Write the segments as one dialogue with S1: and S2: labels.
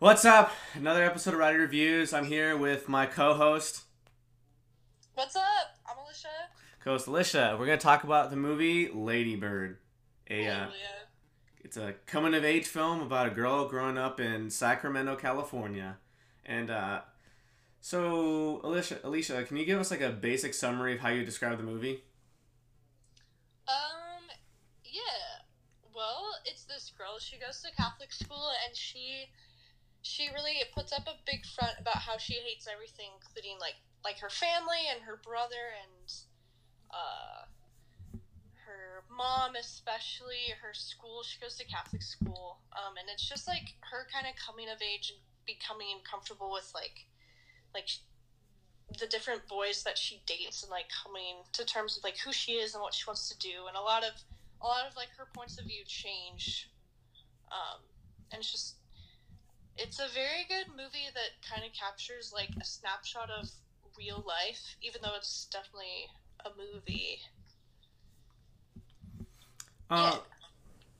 S1: What's up? Another episode of Rider Reviews. I'm here with my co-host,
S2: What's up? I'm Alicia.
S1: co-host Alicia. We're gonna talk about the movie Lady Bird. A uh, it's a coming of age film about a girl growing up in Sacramento, California. And uh, so Alicia, Alicia, can you give us like a basic summary of how you describe the movie?
S2: Um, yeah. Well, it's this girl. She goes to Catholic school, and she, she really puts up a big front about how she hates everything, including like like her family and her brother and, uh, her mom especially, her school. She goes to Catholic school, um, and it's just like her kind of coming of age and becoming comfortable with like, like the different boys that she dates and like coming to terms with like who she is and what she wants to do and a lot of a lot of like her points of view change um, and it's just it's a very good movie that kind of captures like a snapshot of real life even though it's definitely a movie
S1: Uh,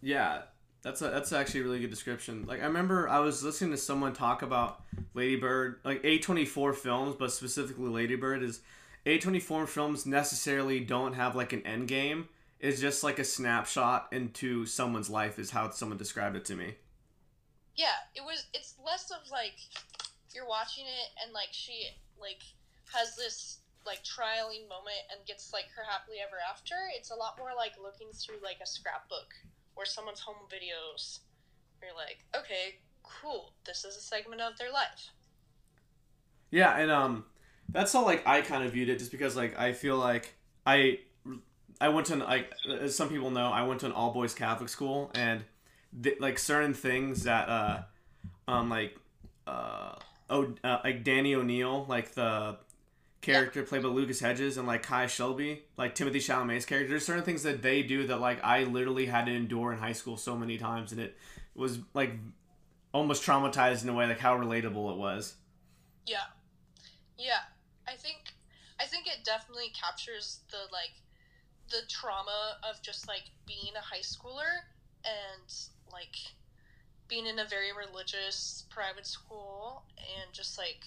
S1: yeah, that's a that's actually a really good description. Like I remember I was listening to someone talk about Lady Bird, like A twenty four films, but specifically Lady Bird is A twenty four films necessarily don't have like an end game. It's just like a snapshot into someone's life, is how someone described it to me.
S2: Yeah it was it's less of like you're watching it and like she like has this like trialing moment and gets like her happily ever after. It's a lot more like looking through like a scrapbook or someone's home videos. You're like okay cool. This is a segment of their life.
S1: Yeah, and um, that's how like I kind of viewed it, just because like I feel like I I went to an, like as some people know I went to an all boys Catholic school, and th- like certain things that uh um like uh oh uh, like Danny O'Neill like the character played by Lucas Hedges and like Kai Shelby like Timothée Chalamet's character. There's certain things that they do that like I literally had to endure in high school so many times, and it was like almost traumatized in a way like how relatable it was.
S2: yeah yeah i think i think it definitely captures the like the trauma of just like being a high schooler and like being in a very religious private school and just like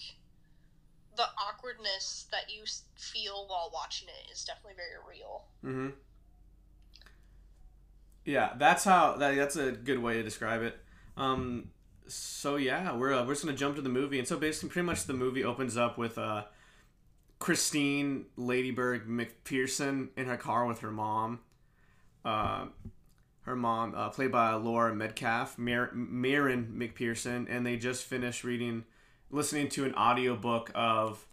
S2: the awkwardness that you feel while watching it is definitely very real
S1: Mm-hmm. Yeah, that's how that, that's a good way to describe it. Um, so yeah, we're uh, we're just gonna jump to the movie, and so basically, pretty much the movie opens up with uh, Christine Ladybird McPherson in her car with her mom. Uh, her mom, uh, played by Laurie Metcalf, Mir- Marion McPherson, and they just finished reading, listening to an audiobook of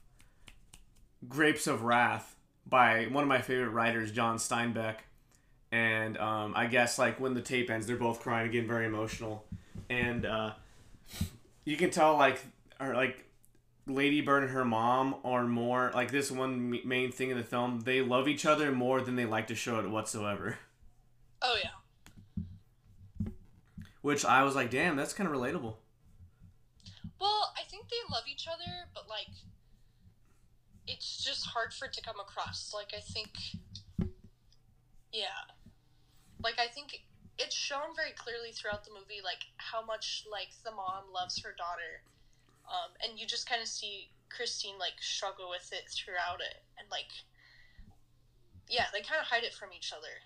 S1: Grapes of Wrath by one of my favorite writers, John Steinbeck. And um, I guess like when the tape ends, they're both crying again, very emotional, and uh, you can tell like or like Lady Bird and her mom are more like this one main thing in the film. They love each other more than they like to show it whatsoever.
S2: oh yeah
S1: Which I was like, damn, that's kind of relatable.
S2: Well, I think they love each other, but like it's just hard for it to come across. Like I think yeah. Like I think it's shown very clearly throughout the movie like how much like the mom loves her daughter. Um, and you just kind of see Christine like struggle with it throughout it and like yeah, they kind of hide it from each other.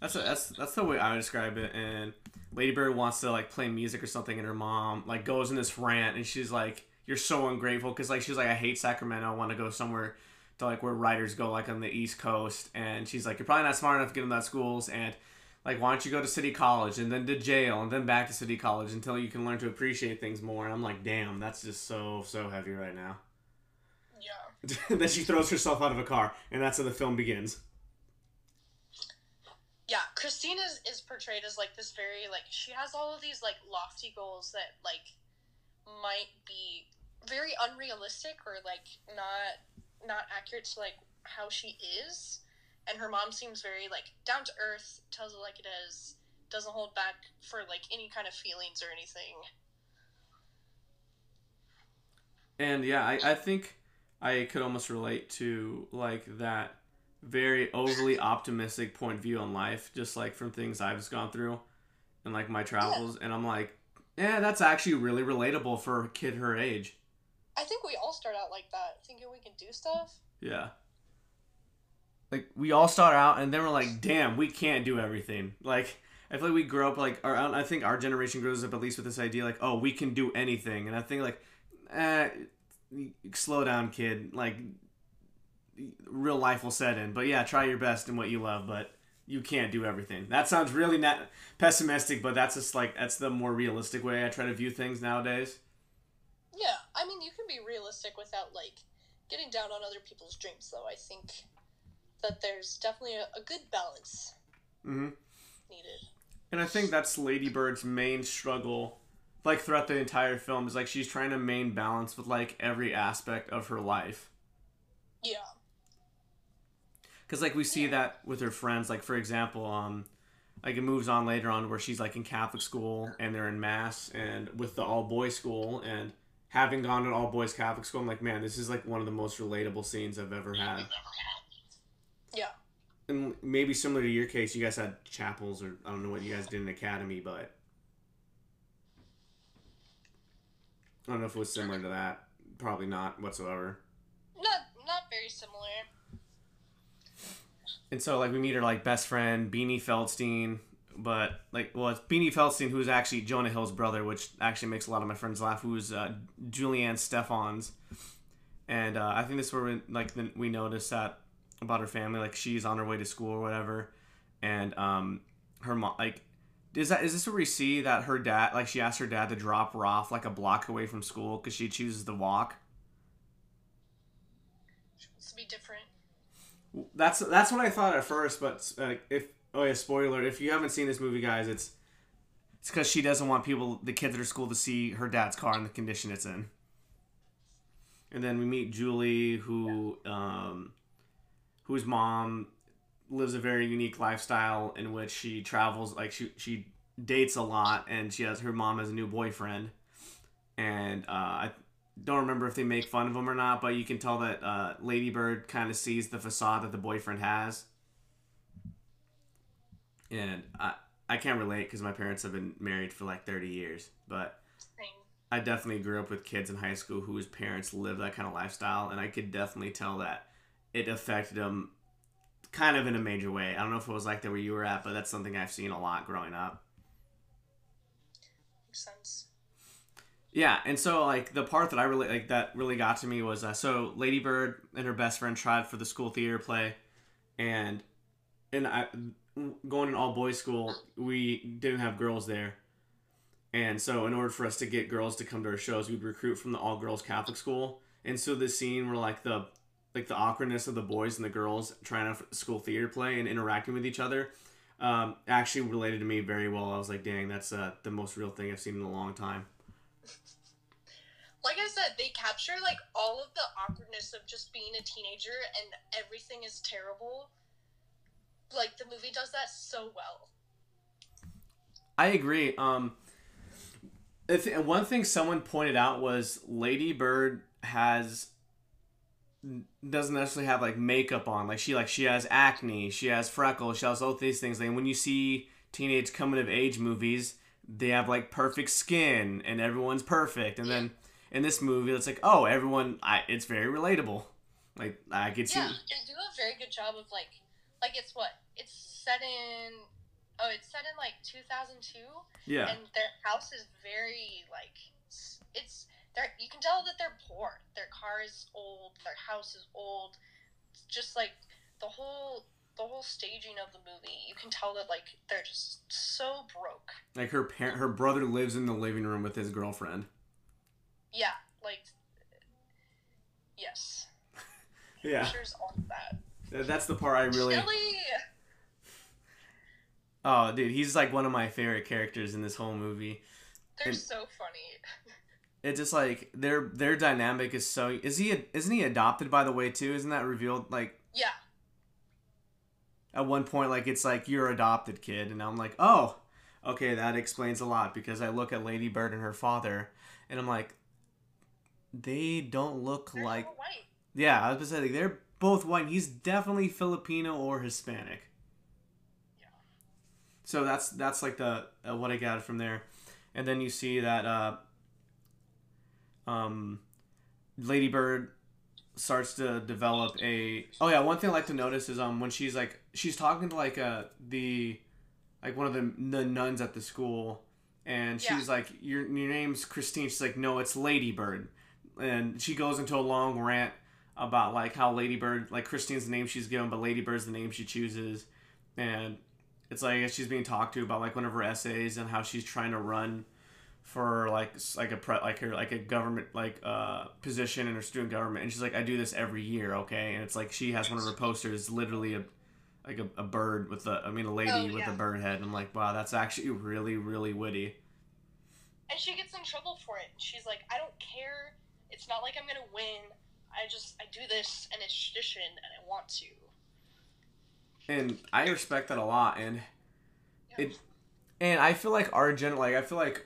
S1: That's a, that's that's the way I would describe it. And Lady Bird wants to like play music or something, and her mom like goes in this rant, and she's like, "You're so ungrateful," because like she's like, "I hate Sacramento. I want to go somewhere to like where writers go, like on the East Coast." And she's like, "You're probably not smart enough to get into that schools, and like why don't you go to City College and then to jail and then back to City College until you can learn to appreciate things more?" And I'm like, "Damn, that's just so so heavy right now."
S2: Yeah.
S1: then she throws herself out of a car, and that's how the film begins.
S2: Yeah christine is, is portrayed as like this very like she has all of these like lofty goals that like might be very unrealistic or like not not accurate to like how she is. And her mom seems very like down to earth tells it like it is doesn't hold back for like any kind of feelings or anything.
S1: And yeah, I, I think I could almost relate to like that very overly optimistic point of view on life, just like from things I've just gone through and like my travels. And I'm like, Yeah, that's actually really relatable for a kid her age.
S2: I think we all start out like that, thinking we can do stuff.
S1: Yeah. Like we all start out and then we're like, damn, we can't do everything. Like I feel like we grow up like, or I think our generation grows up at least with this idea like, oh, we can do anything, and I think like, eh, slow down, kid. Like, real life will set in. But yeah, try your best in what you love, but you can't do everything. That sounds really not pessimistic, but that's just like that's the more realistic way I try to view things nowadays.
S2: Yeah, I mean, you can be realistic without like getting down on other people's dreams, though. I think that there's definitely a, a good balance
S1: mm-hmm.
S2: needed.
S1: And I think that's Lady Bird's main struggle, like throughout the entire film, is like she's trying to main balance with like every aspect of her life.
S2: Yeah.
S1: Because like we see yeah. that with her friends, like for example, um, like it moves on later on where she's like in Catholic school and they're in mass and with the all boys school and having gone to all boys Catholic school, I'm like, man, this is like one of the most relatable scenes I've ever had.
S2: Yeah
S1: and maybe similar to your case, you guys had chapels, or I don't know what you guys did in academy, but I don't know if it was similar to that. Probably not whatsoever.
S2: Not not very similar.
S1: And so, like, we meet her like best friend Beanie Feldstein, but like, well, it's Beanie Feldstein who's actually Jonah Hill's brother, which actually makes a lot of my friends laugh. Who's uh, Julianne Steffans, and uh, I think this is where we, like we notice that about her family. Like she's on her way to school or whatever, and um, her mom like is that is this where we see that her dad like she asked her dad to drop her off like a block away from school because she chooses to walk.
S2: She wants to be different.
S1: That's that's what I thought at first, but uh, if oh yeah, spoiler! If you haven't seen this movie, guys, it's it's because she doesn't want people, the kids at her school, to see her dad's car in the condition it's in. And then we meet Julie, who um, whose mom lives a very unique lifestyle in which she travels like she she dates a lot and she has her mom has a new boyfriend and uh, I don't remember if they make fun of him or not but you can tell that uh, Ladybird kind of sees the facade that the boyfriend has and I I can't relate because my parents have been married for like 30 years but I definitely grew up with kids in high school whose parents live that kind of lifestyle and I could definitely tell that it affected them kind of in a major way. I don't know if it was like that where you were at, but that's something I've seen a lot growing up.
S2: Makes sense.
S1: Yeah, and so like the part that I really like that really got to me was uh, so Lady Bird and her best friend tried for the school theater play, and and I going in all boys school we didn't have girls there, and so in order for us to get girls to come to our shows, we'd recruit from the all girls Catholic school, and so the scene where like the like the awkwardness of the boys and the girls trying to school theater play and interacting with each other um, actually related to me very well. I was like, dang, that's uh, the most real thing I've seen in a long time.
S2: Like I said, they capture like all of the awkwardness of just being a teenager and everything is terrible. Like the movie does that so well.
S1: I agree. Um, if, one thing someone pointed out was Lady Bird has doesn't necessarily have like makeup on. Like she like she has acne, she has freckles, she has all these things. And when you see teenage coming of age movies, they have like perfect skin and everyone's perfect. And then in this movie, it's like oh everyone, I it's very relatable. Like I could see.
S2: Yeah, they do a very good job of like like it's what it's set in. Oh, it's set in like 2002.
S1: Yeah.
S2: And their house is very like it's they're you can tell that they're poor. Their car is old. Their house is old. It's just like the whole the whole staging of the movie. You can tell that like they're just so broke.
S1: Like her parent, her brother lives in the living room with his girlfriend.
S2: Yeah, like yes.
S1: yeah.
S2: Pictures all that.
S1: That's the part I really.
S2: Chili.
S1: Oh, dude, he's like one of my favorite characters in this whole movie.
S2: They're and, so funny
S1: it's just like their their dynamic is so is he isn't he adopted by the way too isn't that revealed like
S2: yeah
S1: at one point like it's like you're adopted kid and i'm like oh okay that explains a lot because i look at lady bird and her father and i'm like they don't look
S2: they're
S1: like
S2: white.
S1: yeah i was gonna say they're both white he's definitely filipino or hispanic
S2: yeah
S1: so that's that's like the uh, what i got from there and then you see that uh, um, Lady Bird starts to develop a. Oh yeah, one thing I like to notice is um when she's like she's talking to like uh the like one of the the nuns at the school, and
S2: Yeah.
S1: she's like your your name's Christine. She's like no, it's Lady Bird, and she goes into a long rant about like how Ladybird, like Christine's the name she's given, but Ladybird's the name she chooses, and it's like she's being talked to about like one of her essays and how she's trying to run for like like a pre like her like a government like uh position in her student government and she's like I do this every year okay and it's like she has one of her posters literally a like a, a bird with a I mean a lady
S2: Oh,
S1: with
S2: yeah.
S1: a bird head and I'm like wow that's actually really really witty
S2: And she gets in trouble for it. She's like, I don't care. It's not like I'm gonna win. I just I do this and it's tradition and I want to.
S1: and I respect that a lot and
S2: Yeah.
S1: it and I feel like our gen like I feel like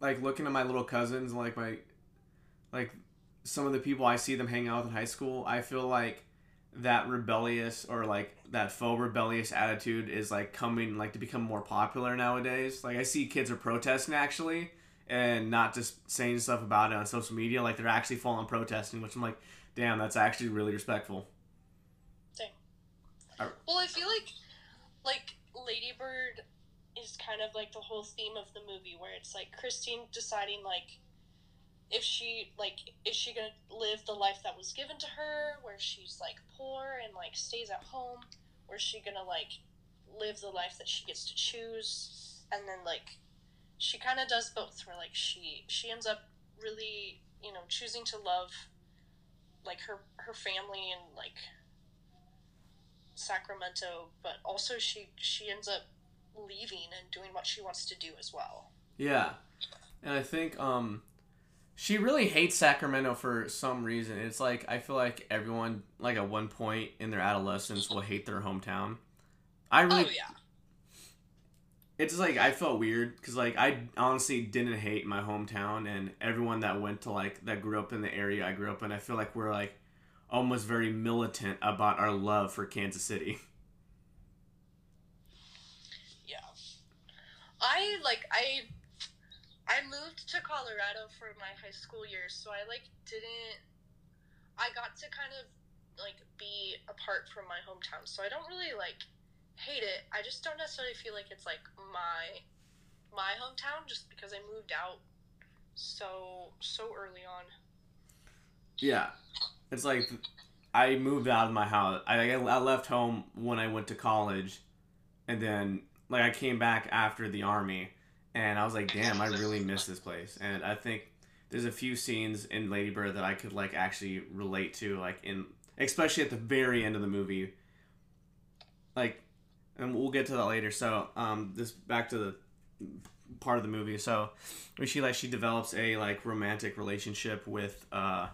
S1: like looking at my little cousins and like my like some of the people I see them hang out with in high school I feel like that rebellious or like that faux rebellious attitude is like coming like to become more popular nowadays like I see kids are protesting actually and not just saying stuff about it on social media like they're actually full on protesting which I'm like damn that's actually really respectful.
S2: Well, I feel like like Lady Bird is kind of like the whole theme of the movie where it's like Christine deciding like if she like is she gonna live the life that was given to her where she's like poor and like stays at home or is she gonna like live the life that she gets to choose and then like she kind of does both where like she she ends up really you know choosing to love like her her family and like Sacramento, but also she she ends up leaving and doing what she wants to do as well.
S1: Yeah. And I think um she really hates Sacramento for some reason. It's like I feel like everyone like at one point in their adolescence will hate their hometown. I really
S2: oh yeah,
S1: it's like I felt weird cuz like I honestly didn't hate my hometown and everyone that went to like that grew up in the area I grew up in. I feel like we're like almost very militant about our love for Kansas City.
S2: yeah. I like I I moved to Colorado for my high school years, so I like didn't. I got to kind of like be apart from my hometown, so I don't really like hate it. I just don't necessarily feel like it's like my my hometown, just because I moved out so so early on.
S1: Yeah, it's like I moved out of my house. I I left home when I went to college, and then like I came back after the army, and I was like, damn, I really miss this place. And I think there's a few scenes in Lady Bird that I could like actually relate to, like in especially at the very end of the movie. Like, and we'll get to that later. So, um, this back to the part of the movie. So, she like she develops a like romantic relationship with uh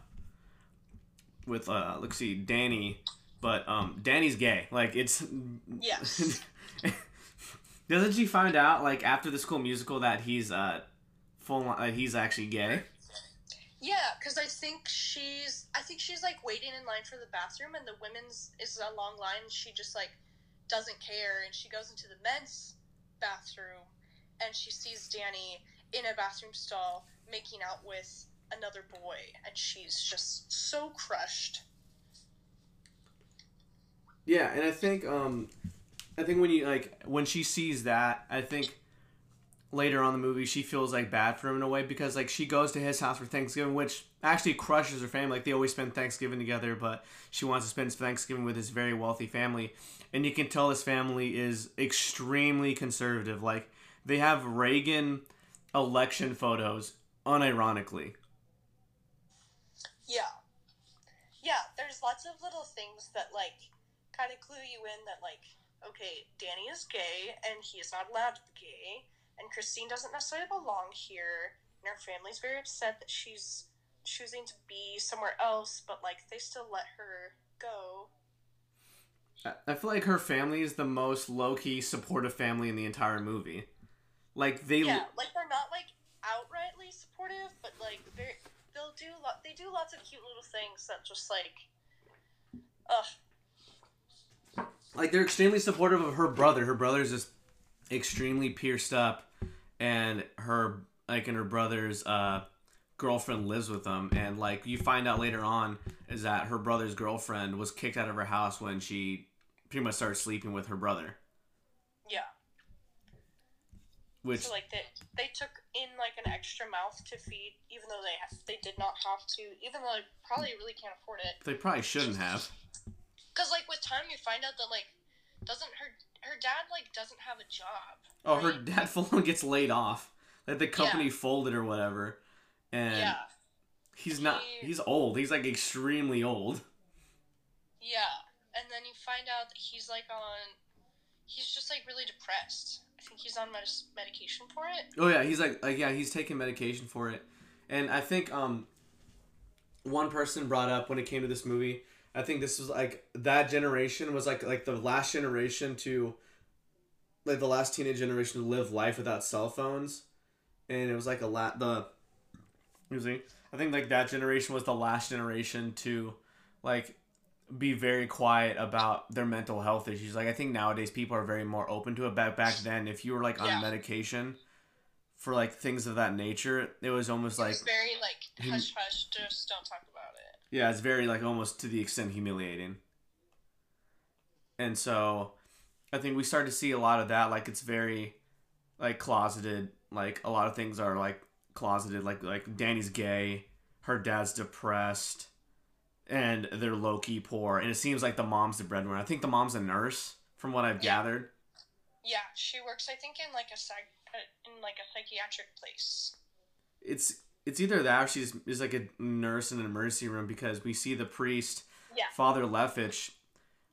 S1: with uh let's see Danny, but um Danny's gay. Like it's
S2: Yes.
S1: Doesn't she find out like after the school musical that he's uh full uh, he's actually gay?
S2: Yeah, because I think she's I think she's like waiting in line for the bathroom, and the women's is a long line. She just like doesn't care, and she goes into the men's bathroom, and she sees Danny in a bathroom stall making out with another boy, and she's just so crushed.
S1: Yeah, and I think um I think when you like when she sees that, I think later on the movie she feels like bad for him in a way because like she goes to his house for Thanksgiving, which actually crushes her family. Like they always spend Thanksgiving together, but she wants to spend Thanksgiving with his very wealthy family. And you can tell this family is extremely conservative. Like they have Reagan election photos unironically.
S2: Yeah, yeah. There's lots of little things that like kind of clue you in that like okay, Danny is gay and he is not allowed to be gay, and Christine doesn't necessarily belong here, and her family's very upset that she's choosing to be somewhere else, but like they still let her go.
S1: I- feel like her family is the most low key supportive family in the entire movie. Like they
S2: Yeah, like they're not like outrightly supportive, but like they they'll do lo- they do lots of cute little things that just like, ugh,
S1: like they're extremely supportive of her brother. Her brother's just extremely pierced up, and her like and her brother's uh girlfriend lives with them and like you find out later on is that her brother's girlfriend was kicked out of her house when she pretty much started sleeping with her brother
S2: Yeah.
S1: which
S2: So like they they took in like an extra mouth to feed, even though they have, they did not have to, even though they probably really can't afford it.
S1: they probably shouldn't have
S2: Cause like with time you find out that like doesn't her her dad like doesn't have a job.
S1: oh her dad full on gets laid off like the company
S2: Yeah.
S1: folded or whatever and
S2: yeah.
S1: he's not
S2: He-
S1: he's old he's like extremely old
S2: Yeah. And then you find out that he's like on he's just like really depressed. I think he's on med- medication for it.
S1: Oh yeah, he's like like yeah, he's taking medication for it, and I think um, one person brought up when it came to this movie. I think this was like that generation was like like the last generation to, like the last teenage generation to live life without cell phones, and it was like a lot the, excuse. I think like that generation was the last generation to, like, be very quiet about their mental health issues. Like I think nowadays people are very more open to it. Back back then, if you were like on
S2: Yeah.
S1: medication for like things of that nature, it was almost
S2: It
S1: like
S2: was very like hush hush, just don't talk about it.
S1: yeah, it's very like almost to the extent humiliating. And so, I think we start to see a lot of that. Like it's very, like closeted. Like a lot of things are like closeted. Like like Danny's gay, her dad's depressed, and they're low key poor. And it seems like the mom's the breadwinner. I think the mom's a nurse, from what I've
S2: Yeah.
S1: gathered.
S2: Yeah, she works I think in like a psych uh, in like a psychiatric place.
S1: It's it's either that or she's is like a nurse in an emergency room because we see the priest
S2: Yeah.
S1: Father Leviatch,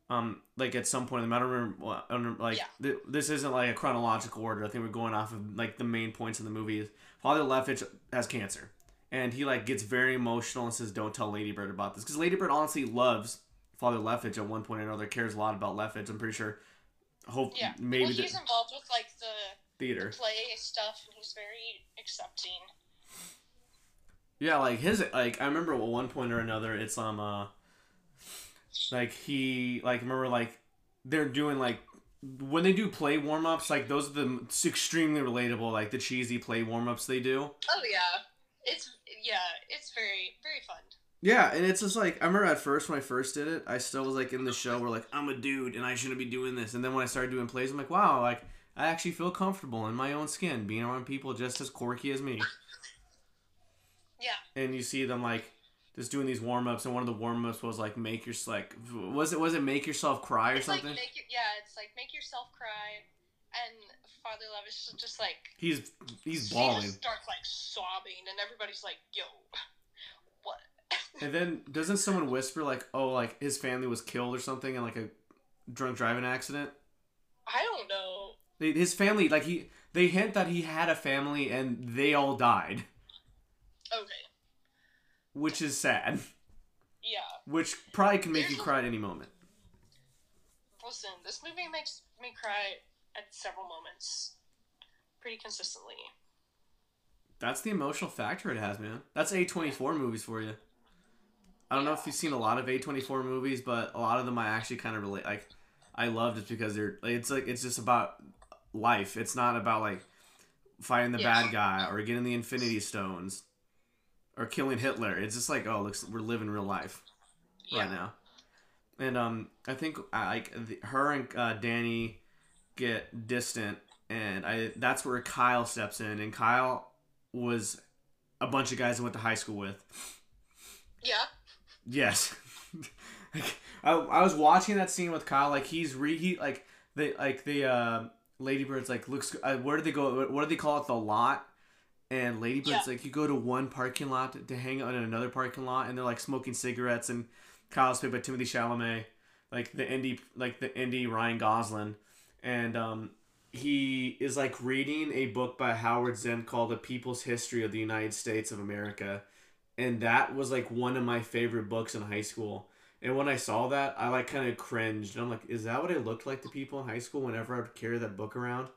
S1: um, like at some point, I don't remember, what- I don't remember like
S2: Yeah.
S1: th- this isn't like a chronological order. I think we're going off of like the main points of the movie. Father Leviatch has cancer, and he like gets very emotional and says, "Don't tell Ladybird about this," because Ladybird honestly loves Father Leviatch at one point or another. Cares a lot about Leviatch. I'm pretty sure. Hope
S2: Yeah.
S1: maybe
S2: well,
S1: the
S2: he's involved with like the
S1: theater.
S2: play stuff, and he's very accepting.
S1: Yeah, like his like I remember at one point or another it's um uh like he like remember like they're doing like when they do play warm ups like those are the extremely relatable like the cheesy play warm ups they do.
S2: Oh yeah, it's yeah, it's very very fun.
S1: Yeah, and it's just like I remember at first when I first did it, I still was like in the show where like I'm a dude and I shouldn't be doing this, and then when I started doing plays, I'm like wow, like I actually feel comfortable in my own skin being around people just as quirky as me.
S2: Yeah,
S1: and you see them like just doing these warm ups, and one of the warm ups was like make your like was it was it make yourself cry or
S2: it's like
S1: something?
S2: make your, yeah, it's like make yourself cry, and Father Love is just like
S1: he's he's
S2: He
S1: bawling,
S2: just starts like sobbing, and everybody's like, "Yo, what?"
S1: and then doesn't someone whisper like oh like his family was killed or something in like a drunk driving accident?
S2: I don't know.
S1: They, his family like he they hint that he had a family and they all died,
S2: Okay,
S1: which is sad,
S2: yeah.
S1: which probably can make you cry at any moment.
S2: Listen, this movie makes me cry at several moments, pretty consistently.
S1: That's the emotional factor it has, man. That's A24 movies for you. I don't know if you've seen a lot of A24 movies, but a lot of them I actually kind of relate. Like, I love just because they're. Like, it's like it's just about life. It's not about like fighting the
S2: Yeah.
S1: bad guy or getting the Infinity Stones or killing Hitler. It's just like, oh, looks we're living real life right now. And um, I think I like her and uh, Danny get distant, and I that's where Kyle steps in, and Kyle was a bunch of guys I went to high school with.
S2: Yeah.
S1: Yes. like, I, I was watching that scene with Kyle. Like he's re he like the like the uh, Ladybird's like looks. Uh, where do they go? What do they call it? The lot. And Ladybird's
S2: Yeah.
S1: like you go to one parking lot to, to hang out in another parking lot, and they're like smoking cigarettes. And Kyle's played by Timothée Chalamet, like the indie like the indie Ryan Gosling, and um he is like reading a book by Howard Zinn called The People's History of the United States of America. And that was like one of my favorite books in high school. And when I saw that, I like kind of cringed. And I'm like, is that what I looked like to people in high school whenever I would carry that book around?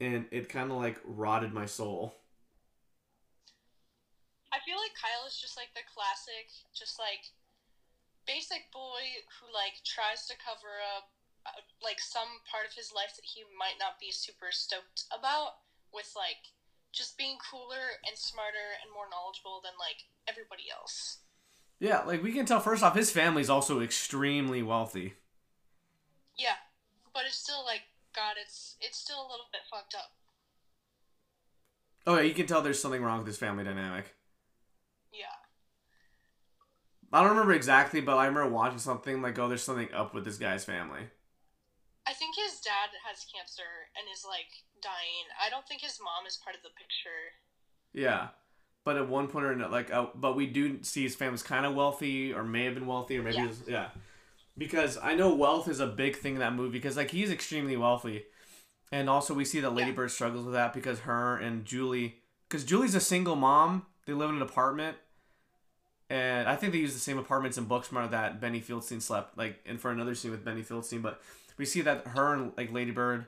S1: And it kind of like rotted my soul.
S2: I feel like Kyle is just like the classic, just like basic boy who like tries to cover up like some part of his life that he might not be super stoked about with like just being cooler and smarter and more knowledgeable than like everybody else.
S1: Yeah, like we can tell first off, his family's also extremely wealthy.
S2: Yeah, but it's still like God, it's it's still a little bit fucked up.
S1: Oh yeah, you can tell there's something wrong with his family dynamic.
S2: Yeah.
S1: I don't remember exactly, but I remember watching something like, oh, there's something up with this guy's family.
S2: His dad has cancer and is like dying. I don't think his mom is part of the picture.
S1: Yeah, but at one point or another, like, uh, but we do see his family's kind of wealthy, or may have been wealthy, or maybe
S2: Yeah.
S1: yeah. Was, yeah. Because I know wealth is a big thing in that movie because like he's extremely wealthy, and also we see that Lady
S2: Yeah.
S1: Bird struggles with that because her and Julie, because Julie's a single mom, they live in an apartment, and I think they use the same apartments in Booksmart that Beanie Feldstein slept like in for another scene with Beanie Feldstein, but we see that her and like Lady Bird,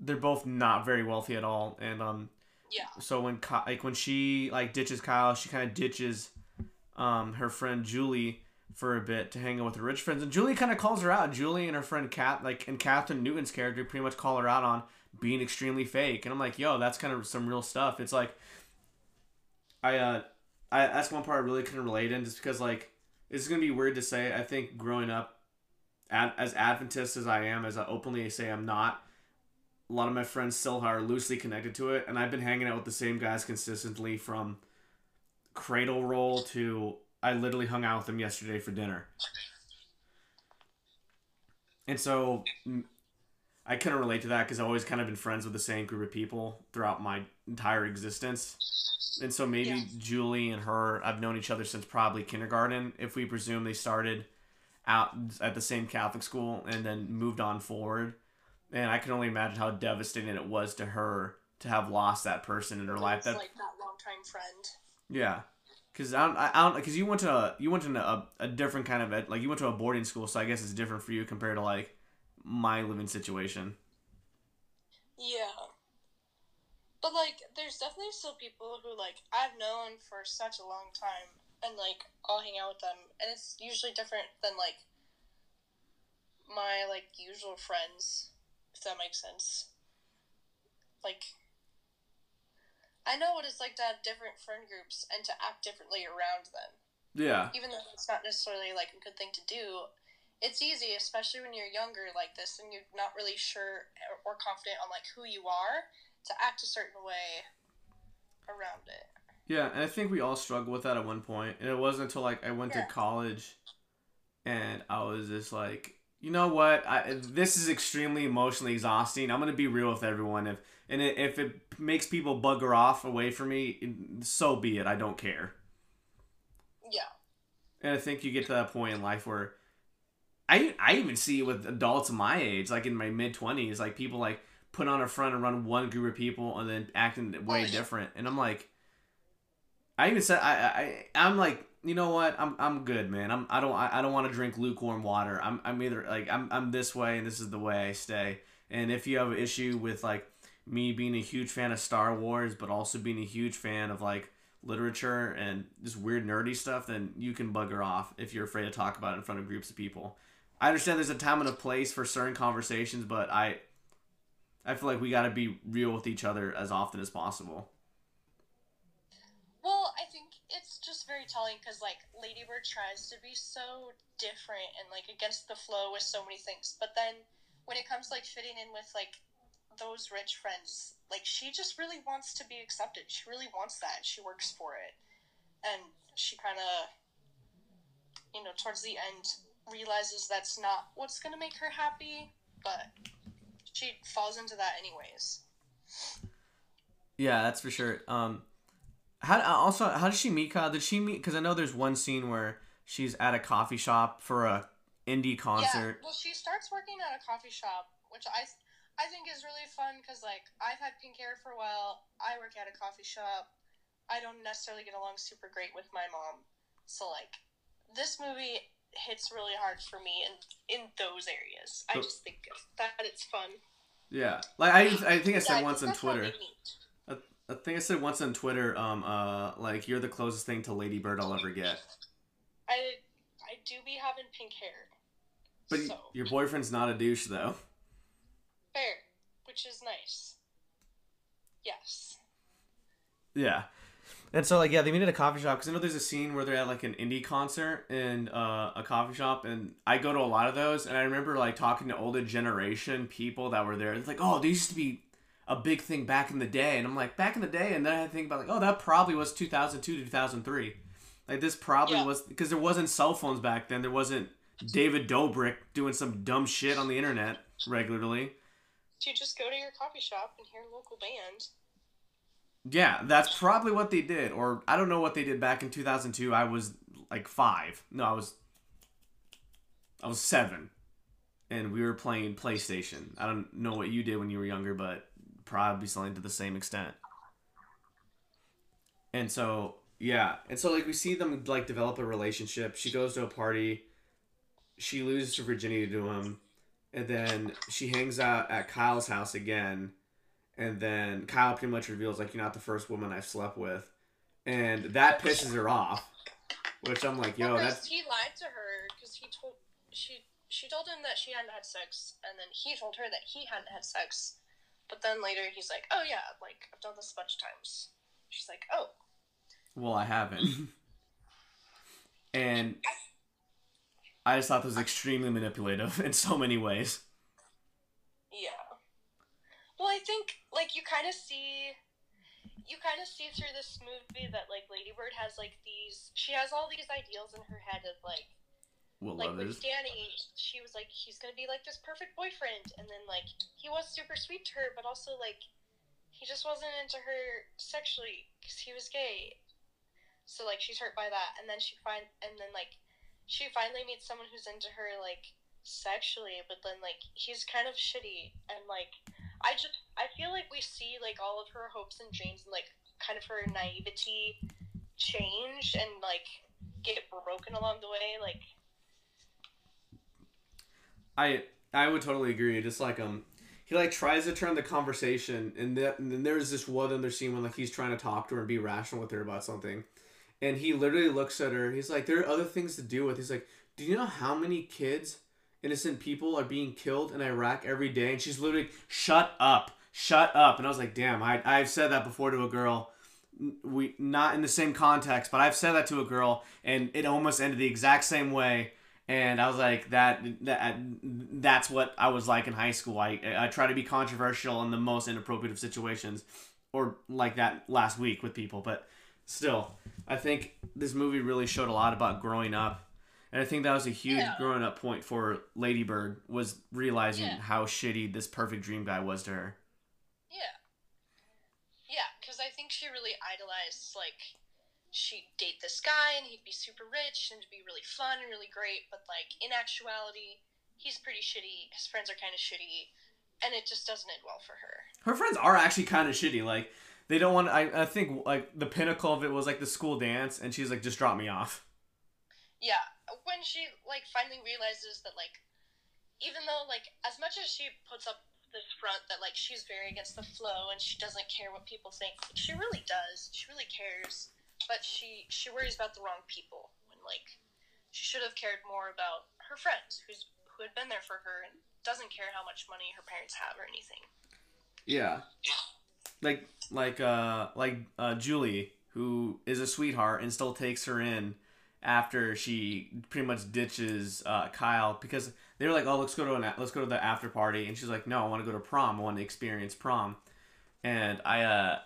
S1: they're both not very wealthy at all, and um
S2: Yeah.
S1: so when like when she like ditches Kyle, she kind of ditches um her friend Julie for a bit to hang out with her rich friends, and Julie kind of calls her out. Julie and her friend Kat, like and Kathryn Newton's character, pretty much call her out on being extremely fake, and I'm like, yo, that's kind of some real stuff. It's like I uh I that's one part I really couldn't relate in, just because like it's gonna be weird to say. I think growing up, ad, as Adventist as I am, as I openly say I'm not a lot of my friends still are loosely connected to it, and I've been hanging out with the same guys consistently from Cradle Roll to I literally hung out with them yesterday for dinner. And so I couldn't relate to that because I've always kind of been friends with the same group of people throughout my entire existence. And so maybe
S2: Yeah.
S1: Julie and her, I've known each other since probably kindergarten, if we presume they started out at the same Catholic school and then moved on forward. And I can only imagine how devastating it was to her to have lost that person in her life. That
S2: like that longtime friend.
S1: yeah, because I don't, I I don't, because you went to a, you went to a, a different kind of ed, like you went to a boarding school, so I guess it's different for you compared to like my living situation.
S2: Yeah. But like there's definitely still people who like I've known for such a long time and like I'll hang out with them and it's usually different than like my like usual friends, if that makes sense. Like I know what it's like to have different friend groups and to act differently around them.
S1: Yeah,
S2: even though it's not necessarily like a good thing to do, it's easy, especially when you're younger like this and you're not really sure or confident on like who you are, to act a certain way around it.
S1: Yeah, and I think we all struggled with that at one point. and it wasn't until like I went
S2: Yeah.
S1: to college, and I was just like, you know what, I this is extremely emotionally exhausting. I'm gonna be real with everyone. If and it, if it makes people bugger off away from me, so be it. I don't care.
S2: Yeah.
S1: And I think you get to that point in life where I I even see it with adults my age, like in my mid twenties, like people like put on a front and run one group of people and then acting oh, way
S2: Oh, yeah.
S1: different. And I'm like I even said I I I'm like, you know what? I'm I'm good, man. I'm I don't I, I don't want to drink lukewarm water. I'm I'm either like I'm I'm this way and this is the way I stay. And if you have an issue with like me being a huge fan of Star Wars, but also being a huge fan of like literature and just weird nerdy stuff, then you can bugger off if you're afraid to talk about it in front of groups of people. I understand there's a time and a place for certain conversations, but I I feel like we got to be real with each other as often as possible.
S2: Well, I think very telling because like Lady Bird tries to be so different and like against the flow with so many things, but then when it comes like fitting in with like those rich friends, like she just really wants to be accepted. She really wants that. She works for it, and she kind of, you know, towards the end realizes that's not what's gonna make her happy, but she falls into that anyways.
S1: Yeah, that's for sure. Um, how uh, also how did she meet Kyle? Did she meet? Because I know there's one scene where she's at a coffee shop for a indie concert.
S2: Yeah, well, she starts working at a coffee shop, which I, I think is really fun because like I've had pink hair for a while. I work at a coffee shop. I don't necessarily get along super great with my mom, so like this movie hits really hard for me in in those areas. I just think that it's fun.
S1: Yeah, like I I think I said
S2: Yeah,
S1: once on Twitter. I think I said once on Twitter. Um, uh, like you're the closest thing to Lady Bird I'll ever get.
S2: I I do be having pink hair,
S1: But
S2: so
S1: your boyfriend's not a douche though.
S2: fair, which is nice. Yes.
S1: Yeah. And so like yeah, they meet at a coffee shop because I know there's a scene where they're at like an indie concert in uh, a coffee shop, and I go to a lot of those, and I remember like talking to older generation people that were there. It's like, oh, they used to be a big thing back in the day, and I'm like, back in the day, and then I think about like, oh, that probably was 2002 to 2003. Like this probably
S2: Yeah.
S1: was because there wasn't cell phones back then. There wasn't David Dobrik doing some dumb shit on the internet regularly.
S2: You just go to your coffee shop and hear local band.
S1: Yeah, that's probably what they did. Or I don't know what they did back in 2002. I was like 5. No, I was I was 7. And we were playing PlayStation. I don't know what you did when you were younger, but probably be selling to the same extent. And so, yeah. And so like we see them like develop a relationship. She goes to a party. She loses her virginity to him. And then she hangs out at Kyle's house again and then Kyle pretty much reveals like you're not the first woman I've slept with, and that pisses her off. Which I'm like, yo,
S2: Well,
S1: that's
S2: he lied to her because he told she she told him that she hadn't had sex, and then he told her that he hadn't had sex. But then later he's like, "Oh yeah, like I've done this a bunch of times." She's like, "Oh,
S1: well, I haven't. and I just thought this was extremely manipulative in so many ways.
S2: yeah." Well, I think like you kind of see, you kind of see through this movie that like Ladybird has like these. She has all these ideals in her head of like Like with? Danny, she was like, he's gonna be like this perfect boyfriend, and then like he was super sweet to her, but also like he just wasn't into her sexually because he was gay. So like she's hurt by that, and then she find and then like she finally meets someone who's into her like sexually, but then like he's kind of shitty, and like I just I feel like we see like all of her hopes and dreams and like kind of her naivety change and like get broken along the way, like.
S1: I I would totally agree. Just like um, he like tries to turn the conversation, and, that, and then there's this one other scene when like he's trying to talk to her and be rational with her about something, and he literally looks at her. He's like, there are other things to deal with. He's like, do you know how many kids, innocent people, are being killed in Iraq every day? And she's literally, shut up, shut up. And I was like, damn, I I've said that before to a girl. We not in the same context, but I've said that to a girl, and it almost ended the exact same way and I was like that that that's what I was like in high school. I I try to be controversial in the most inappropriate of situations, or like that last week with people. But still, I think this movie really showed a lot about growing up, and I think that was a huge
S2: Yeah.
S1: growing up point for Lady Bird was realizing
S2: Yeah.
S1: how shitty this perfect dream guy was to her.
S2: Yeah. Yeah, because I think she really idolized, like, she'd date this guy and he'd be super rich and it'd be really fun and really great, but, like, in actuality, he's pretty shitty. His friends are kind of shitty, and it just doesn't end well for her.
S1: Her friends are actually kind of shitty. Like they don't want. I I think like the pinnacle of it was like the school dance, and she's like, just drop me off.
S2: Yeah, when she, like, finally realizes that, like, even though, like, as much as she puts up this front that, like, she's very against the flow and she doesn't care what people think, she really does. She really cares. But she, she worries about the wrong people when, like, she should have cared more about her friends who's, who had been there for her and doesn't care how much money her parents have or anything.
S1: Yeah. Like like uh like uh Julie who is a sweetheart and still takes her in after she pretty much ditches uh, Kyle because they were like, "Oh, let's go to an let's go to the after party," and she's like, "No, I want to go to prom. I want to experience prom." And I uh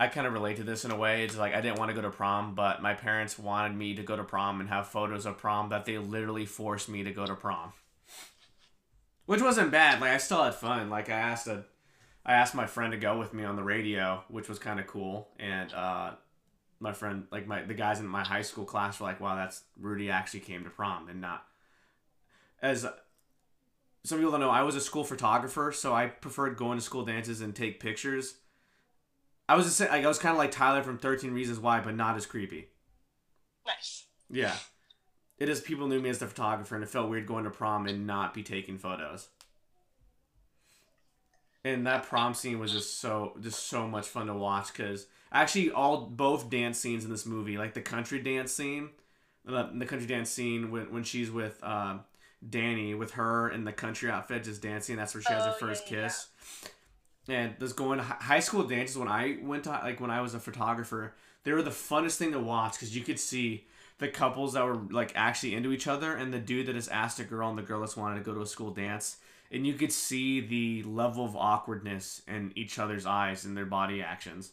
S1: I kind of relate to this in a way. It's like I didn't want to go to prom, but my parents wanted me to go to prom and have photos of prom that they literally forced me to go to prom. Which wasn't bad. Like I still had fun. Like I asked a I asked my friend to go with me on the radio, which was kind of cool. And uh, my friend, like my the guys in my high school class, were like, "Wow, that's Rudy actually came to prom and not." As some people don't know, I was a school photographer, so I preferred going to school dances and take pictures. I was just, like I was kind of like Tyler from Thirteen Reasons Why, but not as creepy.
S2: Nice.
S1: Yeah, it is. People knew me as the photographer, and it felt weird going to prom and not be taking photos. And that prom scene was just so just so much fun to watch because actually all both dance scenes in this movie, like the country dance scene, the, the country dance scene when when she's with uh, Danny with her in the country outfit just dancing. That's where she has her
S2: Oh,
S1: first
S2: yeah, yeah.
S1: And this going to high school dances when I went to like when I was a photographer, they were the funnest thing to watch because you could see the couples that were like actually into each other and the dude that has asked a girl and the girl that's wanted to go to a school dance and you could see the level of awkwardness in each other's eyes and their body actions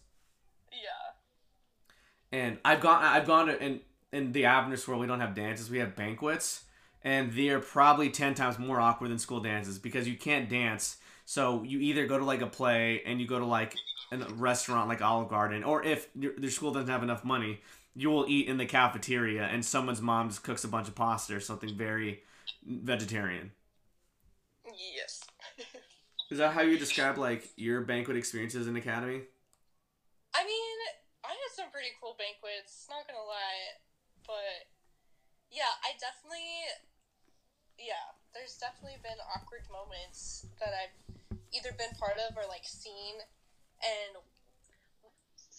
S2: Yeah.
S1: and I've gone I've gone to in in the Adventist world we don't have dances we have banquets and they are probably 10 times more awkward than school dances because you can't dance so you either go to like a play and you go to like a restaurant like Olive Garden or if your, school doesn't have enough money you will eat in the cafeteria and someone's mom just cooks a bunch of pasta or something very vegetarian
S2: Yes.
S1: is that how you describe like your banquet experiences in academy
S2: I mean, I had some pretty cool banquets, not gonna lie. But yeah, I definitely yeah, there's definitely been awkward moments that I've either been part of or like seen and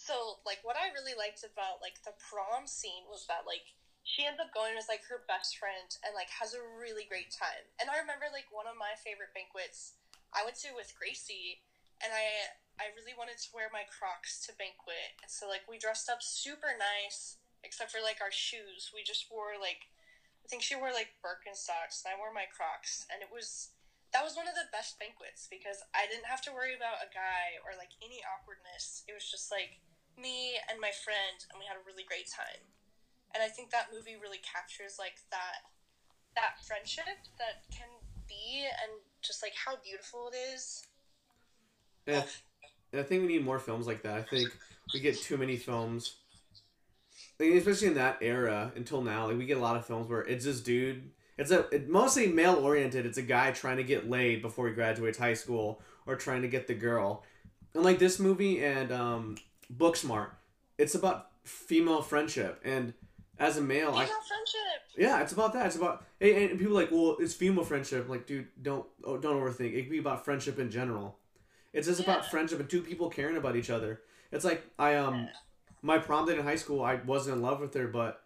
S2: so like what I really liked about like the prom scene was that like she ends up going with like her best friend and like has a really great time. And I remember like one of my favorite banquets I went to with Gracie and I I really wanted to wear my Crocs to banquet. And so like we dressed up super nice, except for like our shoes. We just wore like I think she wore like Birkenstocks and I wore my Crocs and it was that was one of the best banquets because I didn't have to worry about a guy or like any awkwardness. It was just like me and my friend and we had a really great time. And I think that movie really captures like that that friendship that can be and just like how beautiful it is.
S1: Yeah, I think we need more films like that. I think we get too many films, like, especially in that era until now. Like we get a lot of films where it's this dude. It's a it, mostly male oriented. It's a guy trying to get laid before he graduates high school or trying to get the girl. And like this movie and um, Booksmart, it's about female friendship. And as a male, I,
S2: Female friendship.
S1: yeah, it's about that. It's about and, and people are like, well, it's female friendship. I'm like, dude, don't oh, don't overthink. It could be about friendship in general. It's just about friendship and two people caring about each other. It's like I um my prom date in high school. I wasn't in love with her, but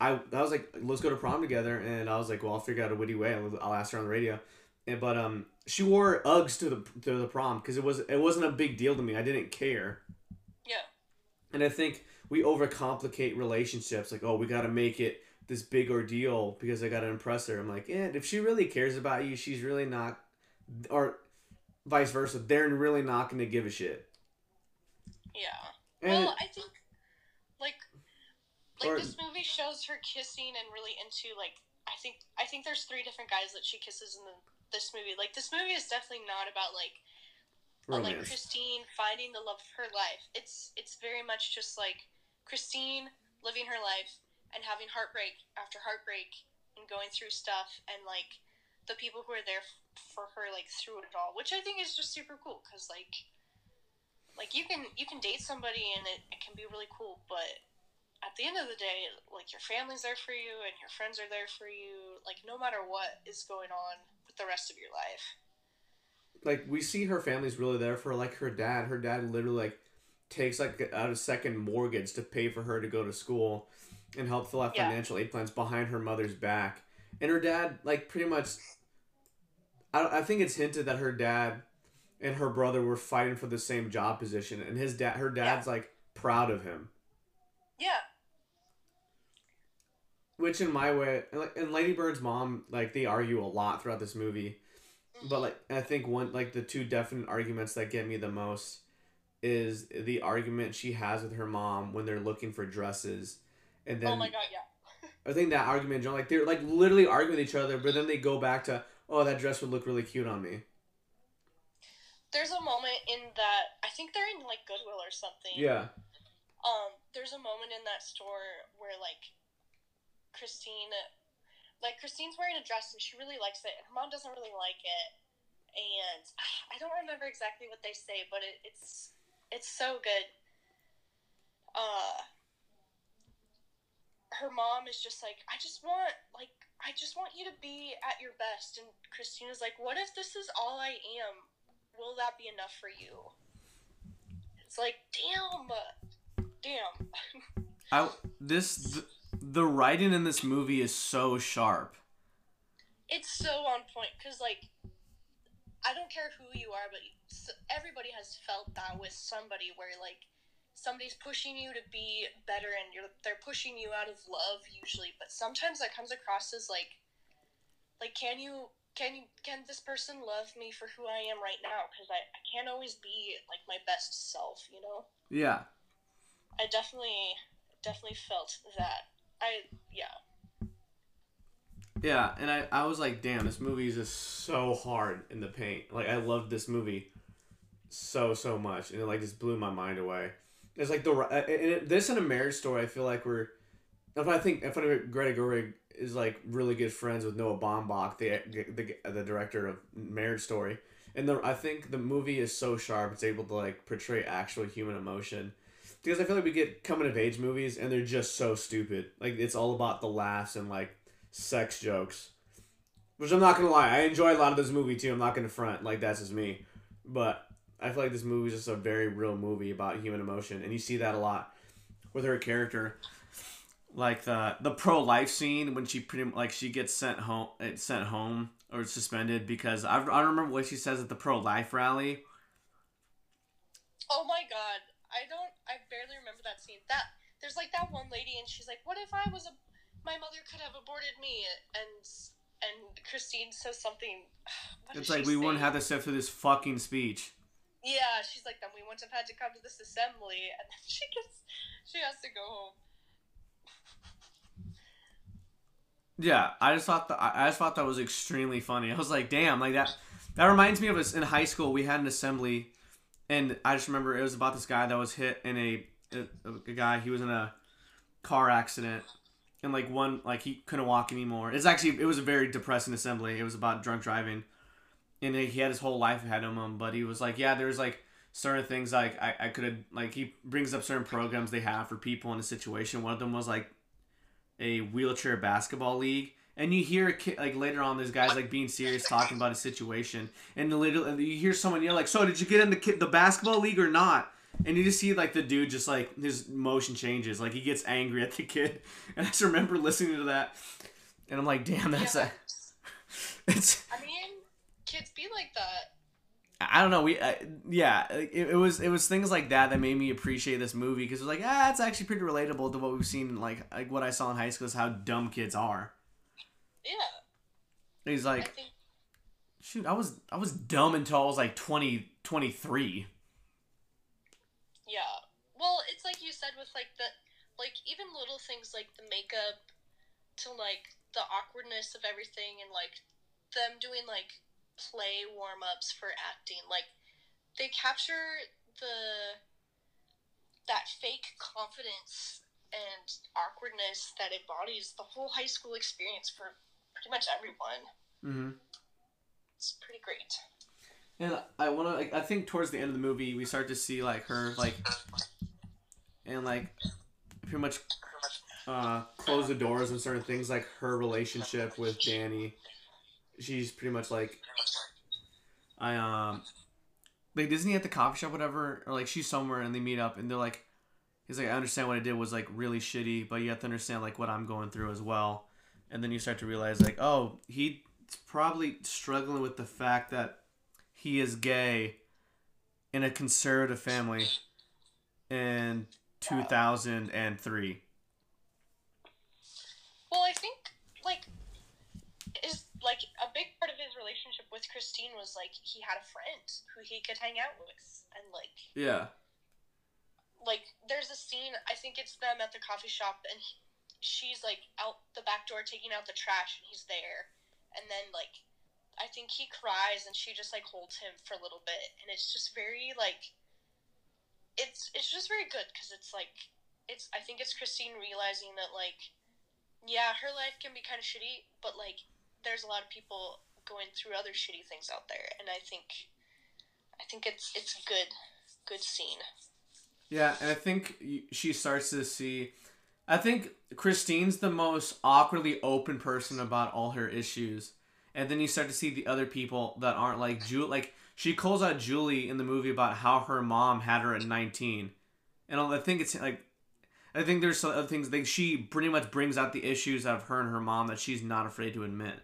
S1: I I was like, let's go to prom together, and I was like, well, I'll figure out a witty way. I'll, I'll ask her on the radio. And but um, she wore Uggs to the to the prom because it was it wasn't a big deal to me. I didn't care.
S2: Yeah.
S1: And I think we overcomplicate relationships. Like, oh, we got to make it this big ordeal because I got to impress her. I'm like, yeah, if she really cares about you, she's really not, or vice versa. They're really not going to give a shit.
S2: Yeah.
S1: And
S2: well, I think like
S1: Or-
S2: this movie shows her kissing and really into like I think I think there's three different guys that she kisses in the, this movie. Like this movie is definitely not about like uh, like. Christine finding the love of her life. It's it's very much just like Christine living her life and having heartbreak after heartbreak and going through stuff and like the people who are there f- for her like through it all, which I think is just super cool because like like you can you can date somebody and it, it can be really cool, but at the end of the day, like your family's there for you and your friends are there for you, like no matter what is going on with the rest of your life.
S1: like we see her family's really there for like her dad. Her dad literally like takes like out a second mortgage to pay for her to go to school and help fill out
S2: Yeah.
S1: financial aid plans behind her mother's back. And her dad like pretty much. I I think it's hinted that her dad and her brother were fighting for the same job position, and his dad, her dad's like proud of him.
S2: Yeah,
S1: Which in my way, and, like, and Lady Bird's mom, like they argue a lot throughout this movie. But like I think one like the two definite arguments that get me the most is the argument she has with her mom when they're looking for dresses, and then
S2: oh my god, yeah.
S1: I think that argument, John, like they're like literally arguing with each other, but then they go back to oh that dress would look really cute on me.
S2: There's a moment in that I think they're in like Goodwill or something.
S1: Yeah,
S2: Um, there's a moment in that store where like Christine, like Christine's wearing a dress and she really likes it, and her mom doesn't really like it, and I don't remember exactly what they say, but it, it's it's so good. Uh, her mom is just like, I just want like I just want you to be at your best, and Christine is like, What if this is all I am? Will that be enough for you? It's like, damn, damn.
S1: I this the, the writing in this movie is so sharp.
S2: it's so on point because like i don't care who you are but everybody has felt that with somebody where like somebody's pushing you to be better and you're they're pushing you out of love usually but sometimes that comes across as like like can you can you can this person love me for who i am right now because I, I can't always be like my best self you know
S1: Yeah.
S2: i definitely definitely felt that i yeah
S1: Yeah, and I, I was like, damn, this movie is just so hard in the paint. Like I loved this movie so so much, and it like just blew my mind away. It's like the uh, and it, this and a marriage story. I feel like we're. If I think if I Greta Gerwig is like really good friends with Noah Baumbach, the the, the director of Marriage Story, and the I think the movie is so sharp. It's able to like portray actual human emotion. Because I feel like we get coming of age movies and they're just so stupid. Like it's all about the laughs and like sex jokes. Which I'm not gonna lie, I enjoy a lot of this movie too. I'm not gonna front like that's just me, but I feel like this movie is just a very real movie about human emotion, and you see that a lot with her character. Like the the pro life scene when she pretty like she gets sent home, sent home or suspended because I, I don't remember what she says at the pro life rally.
S2: oh my god i don't i barely remember that scene that there's like that one lady and she's like what if i was a my mother could have aborted me and and christine says something
S1: It's like we wouldn't have to sit through this fucking speech.
S2: Yeah, she's like, then we wouldn't have had to come to this assembly, and then she gets, she has to go home.
S1: Yeah, I just thought that I just thought that was extremely funny. I was like, damn, like that. That reminds me of us in high school. We had an assembly, and I just remember it was about this guy that was hit in a a, a guy. He was in a car accident, and like one like he couldn't walk anymore. It's actually it was a very depressing assembly. It was about drunk driving, and he had his whole life ahead of him. But he was like, yeah, there's like certain things like I, I could have like he brings up certain programs they have for people in a situation. One of them was like a wheelchair basketball league. And you hear a kid like later on, this guy's like being serious, talking about a situation, and the little and you hear someone yell like, "So did you get in the the basketball league or not?" And you just see like the dude just like his motion changes, like he gets angry at the kid. And I just remember listening to that, and I'm like, "Damn, that's
S2: yeah.
S1: a it's."
S2: I mean, kids be like that.
S1: I don't know. We uh, yeah, it, it was it was things like that that made me appreciate this movie because it was like ah, it's actually pretty relatable to what we've seen. Like like what I saw in high school is how dumb kids are.
S2: Yeah,
S1: He's
S2: I
S1: like,
S2: think.
S1: shoot, I was I was dumb until I was like 20, 23.
S2: Yeah. Well, it's like you said with like the like even little things like the makeup to like the awkwardness of everything and like them doing like play warm ups for acting. Like they capture the that fake confidence and awkwardness that embodies the whole high school experience for pretty much everyone.
S1: Mm-hmm.
S2: It's pretty great.
S1: And I want to, like, I think towards the end of the movie, we start to see like her, like, and like, pretty much, uh, close the doors on certain things, like her relationship with Danny. She's pretty much like, I um, like Disney at the coffee shop, whatever, or like she's somewhere and they meet up and they're like, he's like, I understand what I did was like really shitty, but you have to understand like what I'm going through as well. And then you start to realize like, oh, he's probably struggling with the fact that he is gay in a conservative family in 2003.
S2: Well, I think like is like big part of his relationship with Christine was like he had a friend who he could hang out with, and like
S1: Yeah.
S2: like there's a scene I think it's them at the coffee shop, and he, she's like out the back door taking out the trash, and he's there, and then like I think he cries, and she just like holds him for a little bit, and it's just very like it's it's just very good because it's like it's I think it's Christine realizing that like yeah, her life can be kind of shitty, but like there's a lot of people going through other shitty things out there, and I think I think it's it's good good scene.
S1: Yeah, and I think she starts to see. I think Christine's the most awkwardly open person about all her issues, and then you start to see the other people that aren't like Julie. Like she calls out Julie in the movie about how her mom had her at nineteen, and I think it's like. I think there's some other things. Like she pretty much brings out the issues of her and her mom that she's not afraid to admit,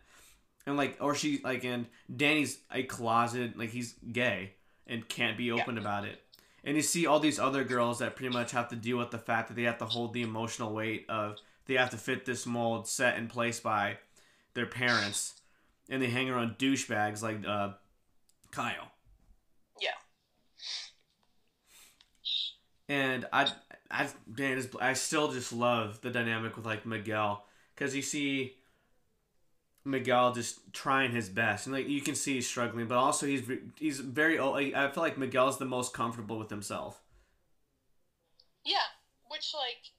S1: and like, or she like, and Danny's a closet, like he's gay, and can't be open about it. And you see all these other girls that pretty much have to deal with the fact that they have to hold the emotional weight of they have to fit this mold set in place by their parents, and they hang around douchebags like uh, Kyle.
S2: Yeah.
S1: And I, I, man, I still just love the dynamic with like Miguel because you see Miguel just trying his best, and like you can see he's struggling, but also he's he's very. I feel like Miguel's the most comfortable with himself.
S2: Yeah, which like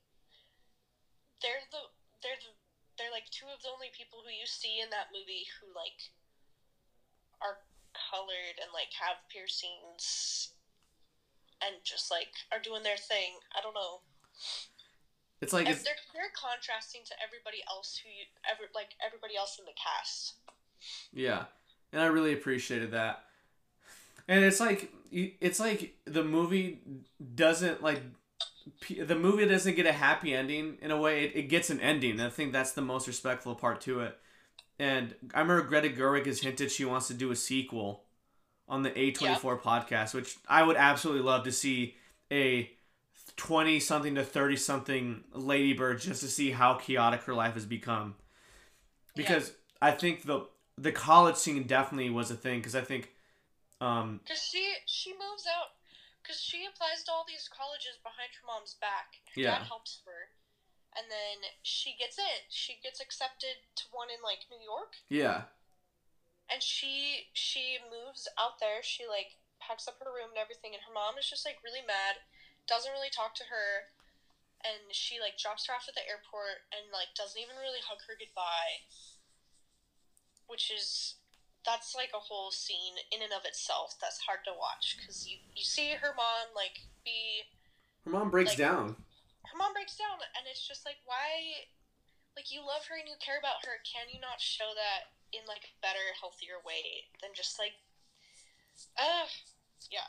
S2: they're the they're the they're like two of the only people who you see in that movie who like are colored and like have piercings and just like are doing their thing. I don't know.
S1: It's like it's,
S2: they're they're contrasting to everybody else who you ever like everybody else in the cast.
S1: Yeah, and I really appreciated that. And it's like it's like the movie doesn't like the movie doesn't get a happy ending in a way. It, it gets an ending. And I think that's the most respectful part to it. And I remember Greta Gerwig has hinted she wants to do a sequel on the A24 podcast, which I would absolutely love to see a 20 something to 30 something ladybird just to see how chaotic her life has become. Because I think the the college scene definitely was a thing because I think um
S2: Cause she she moves out, cause she applies to all these colleges behind her mom's back. Her
S1: Yeah.
S2: dad helps her, and then she gets in. She gets accepted to one in like New York,
S1: yeah
S2: and she she moves out there. She like packs up her room and everything, and her mom is just like really mad, doesn't really talk to her, and she like drops her off at the airport and like doesn't even really hug her goodbye, which is that's like a whole scene in and of itself that's hard to watch because you you see her mom like be
S1: her mom breaks
S2: Like-
S1: down.
S2: her mom breaks down and it's just like why like you love her and you care about her can you not show that in like a better healthier way than just like uh yeah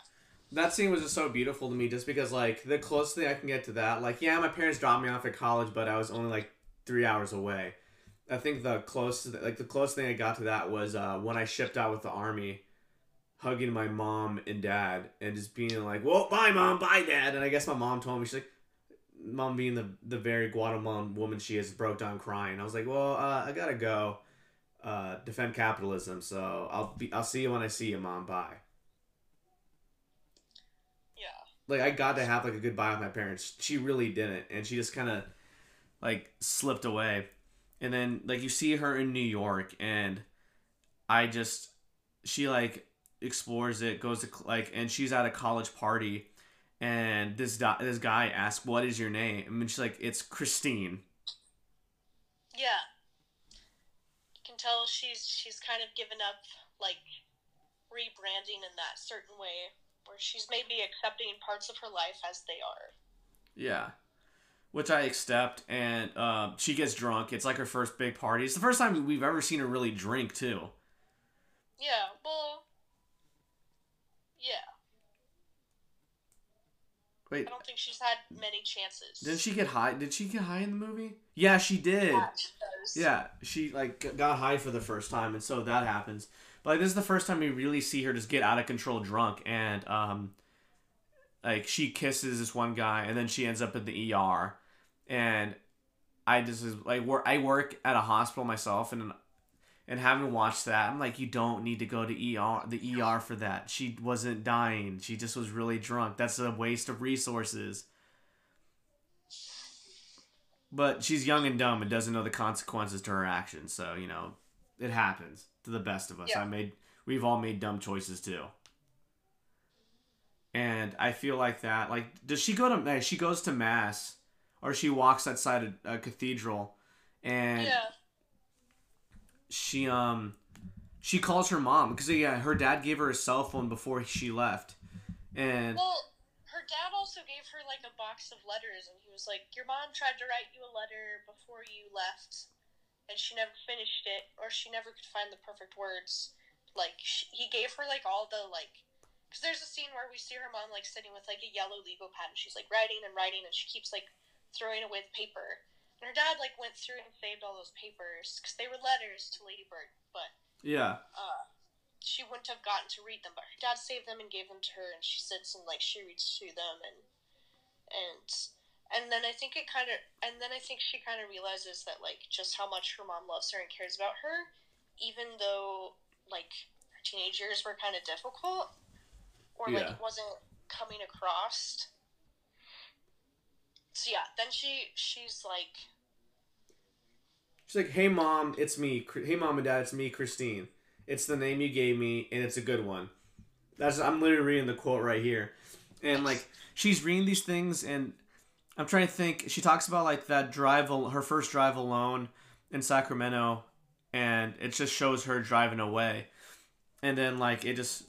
S1: that scene was just so beautiful to me just because like the closest thing I can get to that like yeah my parents dropped me off at college but I was only like three hours away. I think the closest like the closest thing I got to that was uh, when I shipped out with the army hugging my mom and dad and just being like well bye mom bye dad. And I guess my mom told me she's like mom being the the very Guatemalan woman she is broke down crying. I was like well uh, I gotta go uh, defend capitalism so I'll be I'll see you when I see you mom. Bye
S2: yeah
S1: like I got to have like a goodbye with my parents. She really didn't, and she just kind of like slipped away. And then like you see her in New York, and I just she like explores it, goes to like, and she's at a college party, and this di- this guy asks, "What is your name?" And she's like, "It's Christine."
S2: yeah you can tell she's she's kind of given up like rebranding in that certain way where she's maybe accepting parts of her life as they are
S1: Yeah. Which I accept, and uh, she gets drunk. It's like her first big party. It's the first time we've ever seen her really drink too.
S2: yeah well yeah
S1: Wait,
S2: I don't think she's had many chances.
S1: Didn't she get high? Did she get high in the movie? Yeah, she did.
S2: Yeah, she.
S1: Yeah, she like got high for the first time, and so that happens. But like, this is the first time we really see her just get out of control drunk, and um, like she kisses this one guy, and then she ends up in the ER, and I just is like work. I work at a hospital myself, and and having watched that, I'm like, you don't need to go to ER the ER for that. She wasn't dying. She just was really drunk. That's a waste of resources. But she's young and dumb and doesn't know the consequences to her actions. So, you know, it happens to the best of us.
S2: Yeah.
S1: I made we've all made dumb choices too. And I feel like that like does she go to she goes to mass or she walks outside a, a cathedral and
S2: Yeah.
S1: she um she calls her mom because yeah her dad gave her a cell phone before she left and
S2: Well, her dad also gave her like a box of letters, and he was like, "Your mom tried to write you a letter before you left, and she never finished it, or she never could find the perfect words." Like sh he gave her like all the like, because there's a scene where we see her mom like sitting with like a yellow legal pad, and she's like writing and writing, and she keeps like throwing away the paper. And her dad like went through and saved all those papers because they were letters to Lady Bird, but
S1: yeah
S2: uh, she wouldn't have gotten to read them, but her dad saved them and gave them to her, and she sits and like she reads through them, and and and then I think it kind of, and then I think she kind of realizes that like just how much her mom loves her and cares about her, even though like her teenage years were kind of difficult, or like
S1: Yeah.
S2: it wasn't coming across. So yeah, then she she's like,
S1: She's like, "Hey mom, it's me. Hey mom and dad, it's me, Christine. It's the name you gave me, and it's a good one." That's I'm literally reading the quote right here, and like she's reading these things, and I'm trying to think. She talks about like that drive, her first drive alone in Sacramento, and it just shows her driving away, and then like it just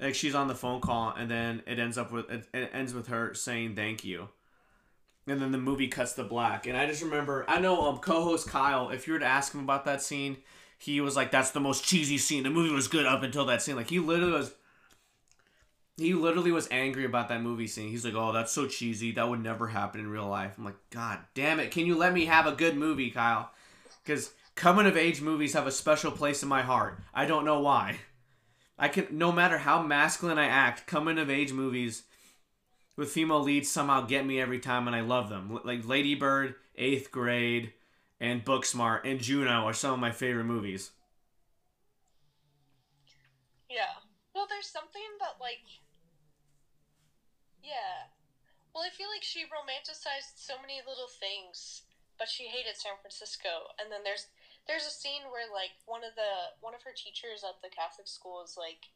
S1: like she's on the phone call, and then it ends up with it, it ends with her saying thank you and then the movie cuts to black. And I just remember, I know um, co-host Kyle. If you were to ask him about that scene, he was like, "That's the most cheesy scene. The movie was good up until that scene." Like he literally was, he literally was angry about that movie scene. He's like, "Oh, that's so cheesy. That would never happen in real life." I'm like, "God damn it! Can you let me have a good movie, Kyle?" Because coming of age movies have a special place in my heart. I don't know why. I can, no matter how masculine I act, coming of age movies with female leads somehow get me every time, and I love them. Like Lady Bird, Eighth Grade, and Booksmart, and Juno are some of my favorite movies.
S2: Yeah. Well, there's something that like. Yeah. Well, I feel like she romanticized so many little things, but she hated San Francisco. And then there's there's a scene where like one of the one of her teachers at the Catholic school is like,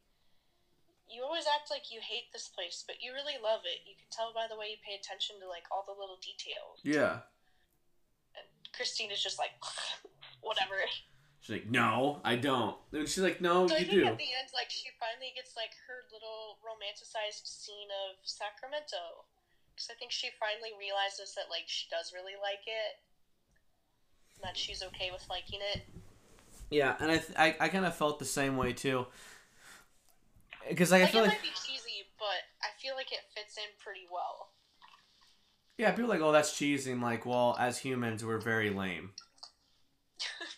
S2: "You always act like you hate this place, but you really love it. You can tell by the way you pay attention to like all the little details."
S1: Yeah.
S2: And Christine is just like, whatever.
S1: She's like, no, I don't. And she's like, no,
S2: So I
S1: you
S2: think
S1: do.
S2: at the end, like she finally gets like her little romanticized scene of Sacramento, because I think she finally realizes that like she does really like it, and that she's okay with liking it.
S1: Yeah, and I, th- I, I kind of felt the same way too. Because like, I feel
S2: it
S1: like,
S2: might be cheesy, but I feel like it fits in pretty well.
S1: yeah, people are like, oh, that's cheesy. And like, well, as humans, we're very lame.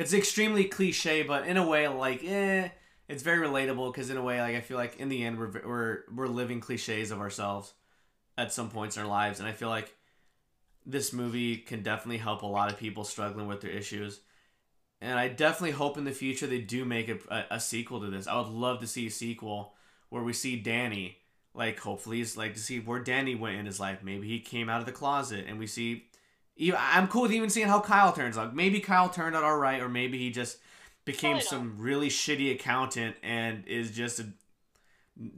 S1: It's extremely cliche, but in a way, like, eh, it's very relatable. Because in a way, like, I feel like in the end, we're we're we're living cliches of ourselves at some points in our lives, and I feel like this movie can definitely help a lot of people struggling with their issues. And I definitely hope in the future they do make a, a, a sequel to this. I would love to see a sequel where we see Danny, like hopefully, he's like to see where Danny went in his life. Maybe he came out of the closet, and we see. I'm cool with even seeing how Kyle turns out. Maybe Kyle turned out all right, or maybe he just became
S2: Probably not.
S1: some really shitty accountant and is just a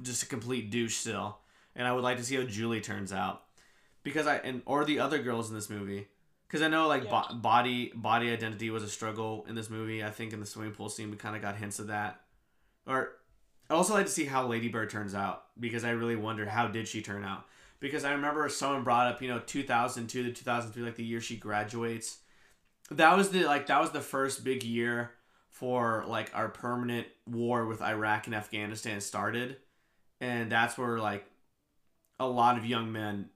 S1: just a complete douche still. And I would like to see how Julie turns out because I and or the other girls in this movie because I know like bo- body body identity was a struggle in this movie. I think in the swimming pool scene we kind of got hints of that. Or I also like to see how Lady Bird turns out because I really wonder how did she turn out because I remember someone brought up you know 2002 to 2003 like the year she graduates. That was the like that was the first big year for like our permanent war with Iraq and Afghanistan started, and that's where like a lot of young men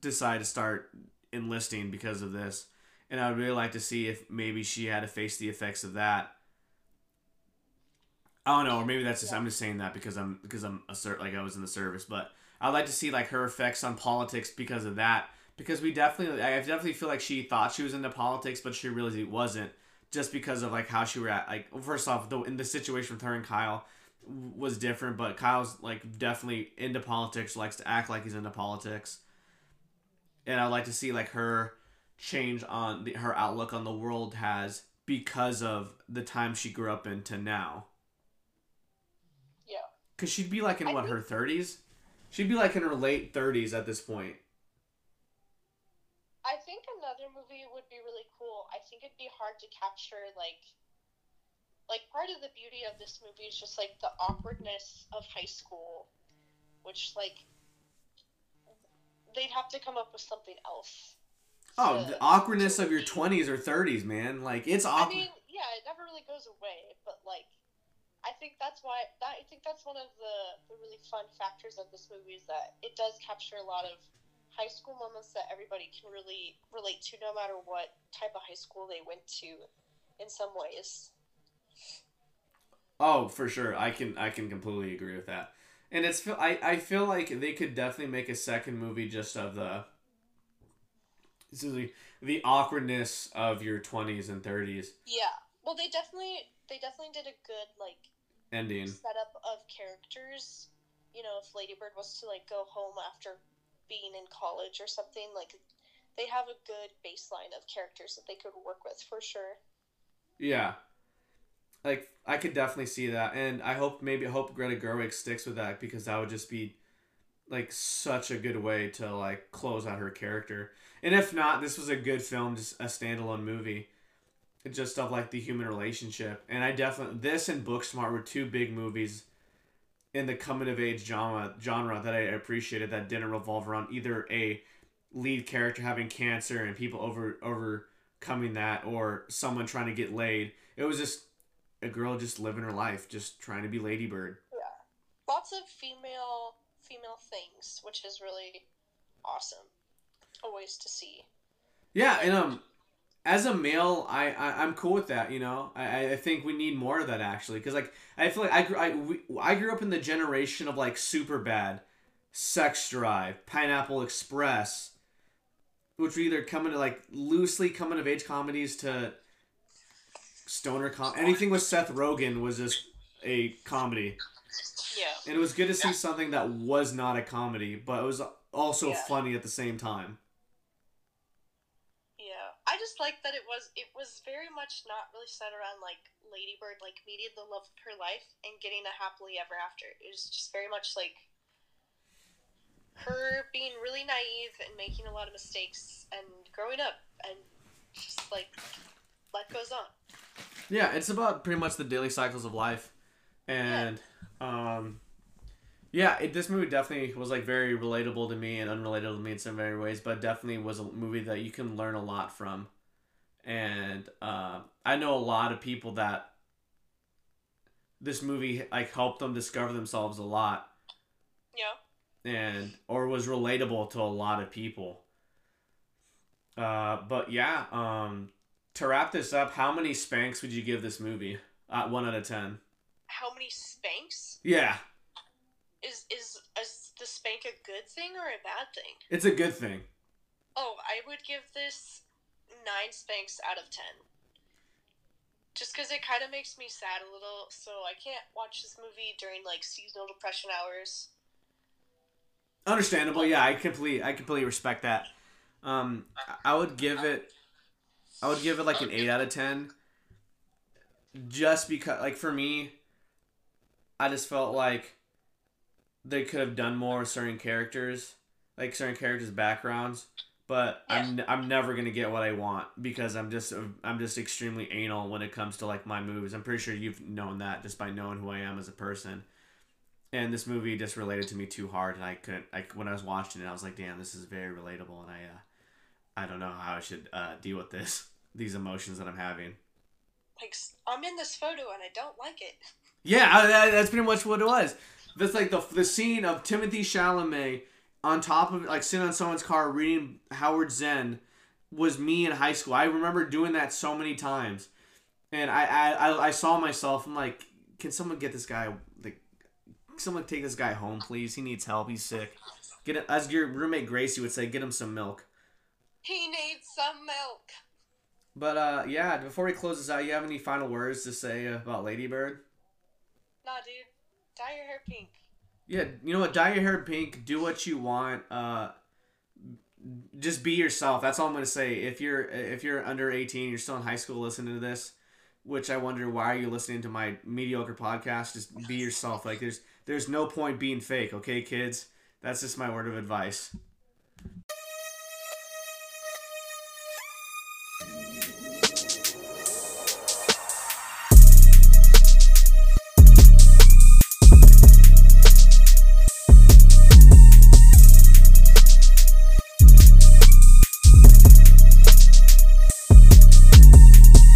S1: decide to start enlisting because of this. And I would really like to see if maybe she had to face the effects of that. I don't know, or maybe that's just I'm just saying that because I'm because I'm a cert like I was in the service, but I'd like to see like her effects on politics because of that. Because we definitely, I definitely feel like she thought she was into politics, but she really wasn't, just because of like how she react. Like first off, the in the situation with her and Kyle was different, but Kyle's like definitely into politics, likes to act like he's into politics, and I'd like to see like her change on the, her outlook on the world has because of the time she grew up in to now.
S2: Yeah.
S1: Cause she'd be like in
S2: I
S1: what her thirties. She'd be like in her late thirties at this point.
S2: I think another movie would be really cool. I think it'd be hard to capture like like part of the beauty of this movie is just like the awkwardness of high school, which like they'd have to come up with something else.
S1: Oh,
S2: to-
S1: the awkwardness of your twenties or thirties, man. Like it's
S2: I
S1: awkward.
S2: mean, yeah, it never really goes away, but like I think that's why that I think that's one of the, the really fun factors of this movie is that it does capture a lot of high school moments that everybody can really relate to no matter what type of high school they went to in some ways.
S1: Oh, for sure. I can I can completely agree with that. And it's I, I feel like they could definitely make a second movie just of the the, the awkwardness of your twenties and thirties
S2: Yeah. Well, they definitely they definitely did a good like
S1: ending.
S2: setup of characters. You know, if Ladybird was to like go home after being in college or something, like they have a good baseline of characters that they could work with for sure.
S1: Yeah. Like I could definitely see that, and I hope maybe hope Greta Gerwig sticks with that because that would just be like such a good way to like close out her character. And if not, this was a good film, just a standalone movie, just of like the human relationship. And I definitely this and Booksmart were two big movies in the coming of age genre genre that I appreciated that didn't revolve around either a lead character having cancer and people over overcoming that or someone trying to get laid. It was just a girl just living her life, just trying to be Ladybird.
S2: Yeah. Lots of female female things, which is really awesome. Always to see.
S1: Yeah, and um, as a male, I, I I'm cool with that. You know, I I think we need more of that actually, because like I feel like I grew I we, I grew up in the generation of like Superbad, Sex Drive, Pineapple Express, which were either coming to like loosely coming of age comedies to stoner com anything with Seth Rogen was just a comedy.
S2: Yeah.
S1: And it was good to see something that was not a comedy, but it was also
S2: Yeah.
S1: funny at the same time.
S2: Yeah. I just like that it was it was very much not really set around like Ladybird like meeting the love of her life and getting a happily ever after. It was just very much like her being really naive and making a lot of mistakes and growing up and just like life goes on.
S1: Yeah, it's about pretty much the daily cycles of life, and um, yeah, it, this movie definitely was like very relatable to me and unrelatable to me in some very ways, but definitely was a movie that you can learn a lot from, and uh, I know a lot of people that this movie like helped them discover themselves a lot
S2: Yeah.
S1: and or was relatable to a lot of people. Uh, but yeah, um, to wrap this up, how many spanks would you give this movie? Uh, one out of ten.
S2: How many spanks?
S1: Yeah,
S2: Is is is the spank a good thing or a bad thing?
S1: it's a good thing.
S2: Oh, I would give this nine spanks out of ten. Just because it kind of makes me sad a little, so I can't watch this movie during like seasonal depression hours.
S1: Understandable. Yeah, I completely, I completely respect that. Um, I would give it, I would give it like an eight out of ten. Just because, like for me, I just felt like they could have done more with certain characters, like certain characters' backgrounds. But I'm, I'm never gonna get what I want because I'm just, I'm just extremely anal when it comes to like my movies. I'm pretty sure you've known that just by knowing who I am as a person and this movie just related to me too hard and i couldn't like when i was watching it i was like damn this is very relatable and i uh i don't know how i should uh deal with this these emotions that i'm having
S2: Like I'm in this photo and I don't like it.
S1: yeah I, that, that's pretty much what it was that's like the the scene of Timothée Chalamet on top of like sitting on someone's car reading Howard Zinn was me in high school. I remember doing that so many times. And i i i, saw myself i'm like can someone get this guy like someone take this guy home please? He needs help. He's sick. Get it as your roommate gracie would say get him some milk.
S2: He needs some milk.
S1: but uh yeah before we close this out you have any final words to say about ladybird
S2: Nah, dude. Dye your hair pink.
S1: Yeah, you know what? Dye your hair pink. Do what you want. Uh, just be yourself. That's all I'm gonna say. If you're if you're under 18, you're still in high school listening to this, which I wonder why are you listening to my mediocre podcast? Just be yourself. Like there's there's no point being fake. Okay, kids. That's just my word of advice.